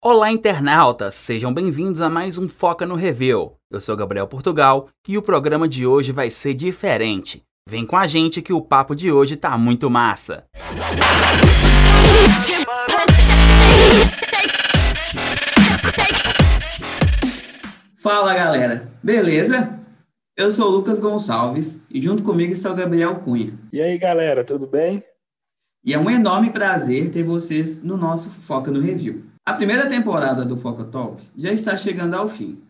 Olá, internautas! Sejam bem-vindos a mais um Foca no Review. Eu sou Gabriel Portugal e o programa de hoje vai ser diferente. Vem com a gente que o papo de hoje tá muito massa. Fala galera, beleza? Eu sou o Lucas Gonçalves e junto comigo está o Gabriel Cunha. E aí galera, tudo bem? E é um enorme prazer ter vocês no nosso Foca no Review. A primeira temporada do Foca Talk já está chegando ao fim.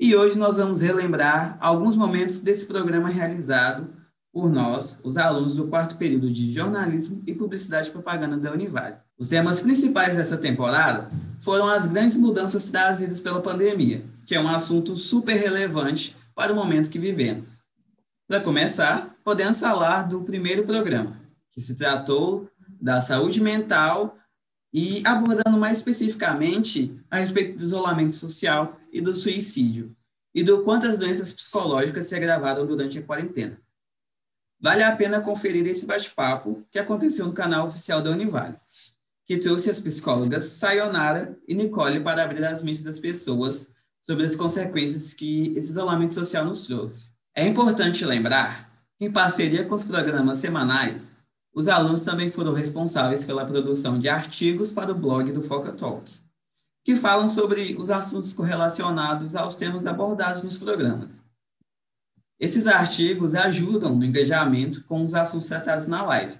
E hoje nós vamos relembrar alguns momentos desse programa realizado por nós, os alunos do quarto período de Jornalismo e Publicidade e Propaganda da Univale. Os temas principais dessa temporada foram as grandes mudanças trazidas pela pandemia, que é um assunto super relevante para o momento que vivemos. Para começar, podemos falar do primeiro programa, que se tratou da saúde mental e abordando mais especificamente a respeito do isolamento social e do suicídio, e do quanto as doenças psicológicas se agravaram durante a quarentena. Vale a pena conferir esse bate-papo que aconteceu no canal oficial da Univale, que trouxe as psicólogas Sayonara e Nicole para abrir as mentes das pessoas sobre as consequências que esse isolamento social nos trouxe. É importante lembrar que, em parceria com os programas semanais, os alunos também foram responsáveis pela produção de artigos para o blog do Foca Talk, que falam sobre os assuntos correlacionados aos temas abordados nos programas. Esses artigos ajudam no engajamento com os assuntos tratados na live.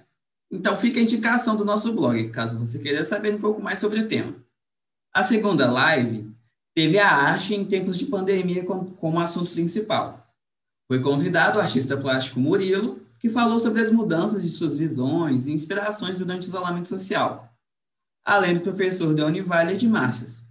Então fica a indicação do nosso blog, caso você queira saber um pouco mais sobre o tema. A segunda live teve a arte em tempos de pandemia como, assunto principal. Foi convidado o artista plástico Murilo que falou sobre as mudanças de suas visões e inspirações durante o isolamento social, além do professor da Univale de Marças,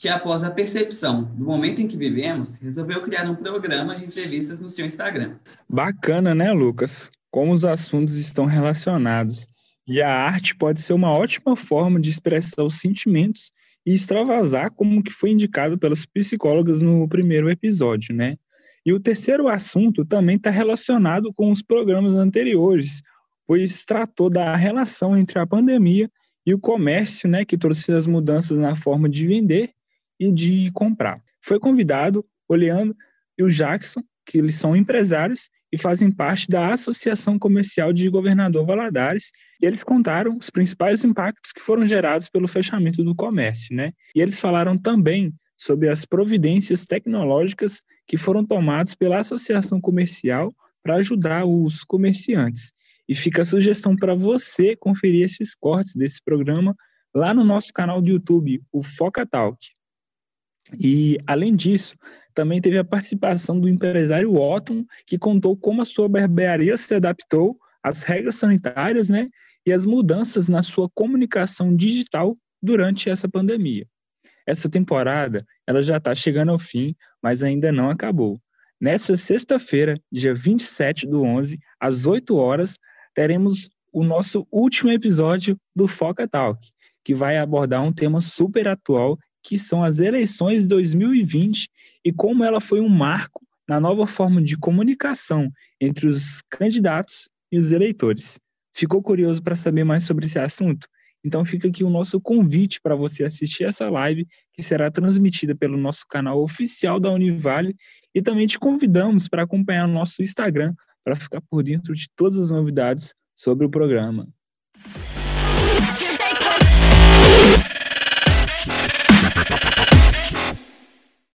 que após a percepção do momento em que vivemos, resolveu criar um programa de entrevistas no seu Instagram. Bacana, né, Lucas? Como os assuntos estão relacionados. E a arte pode ser uma ótima forma de expressar os sentimentos e extravasar, como que foi indicado pelas psicólogas no primeiro episódio, né? E o terceiro assunto também está relacionado com os programas anteriores, pois tratou da relação entre a pandemia e o comércio, né, que trouxe as mudanças na forma de vender e de comprar. Foi convidado o Leandro e o Jackson, que eles são empresários e fazem parte da Associação Comercial de Governador Valadares, e eles contaram os principais impactos que foram gerados pelo fechamento do comércio, né? E eles falaram também sobre as providências tecnológicas que foram tomadas pela associação comercial para ajudar os comerciantes. E fica a sugestão para você conferir esses cortes desse programa lá no nosso canal do YouTube, o Foca Talk. E, além disso, também teve a participação do empresário Otton, que contou como a sua barbearia se adaptou às regras sanitárias né, e às mudanças na sua comunicação digital durante essa pandemia. Essa temporada ela já está chegando ao fim, mas ainda não acabou. Nessa sexta-feira, dia 27 do 11, às 8 horas, teremos o nosso último episódio do Foca Talk, que vai abordar um tema super atual, que são as eleições de 2020 e como ela foi um marco na nova forma de comunicação entre os candidatos e os eleitores. Ficou curioso para saber mais sobre esse assunto? Então fica aqui o nosso convite para você assistir essa live que será transmitida pelo nosso canal oficial da Univale e também te convidamos para acompanhar o nosso Instagram para ficar por dentro de todas as novidades sobre o programa.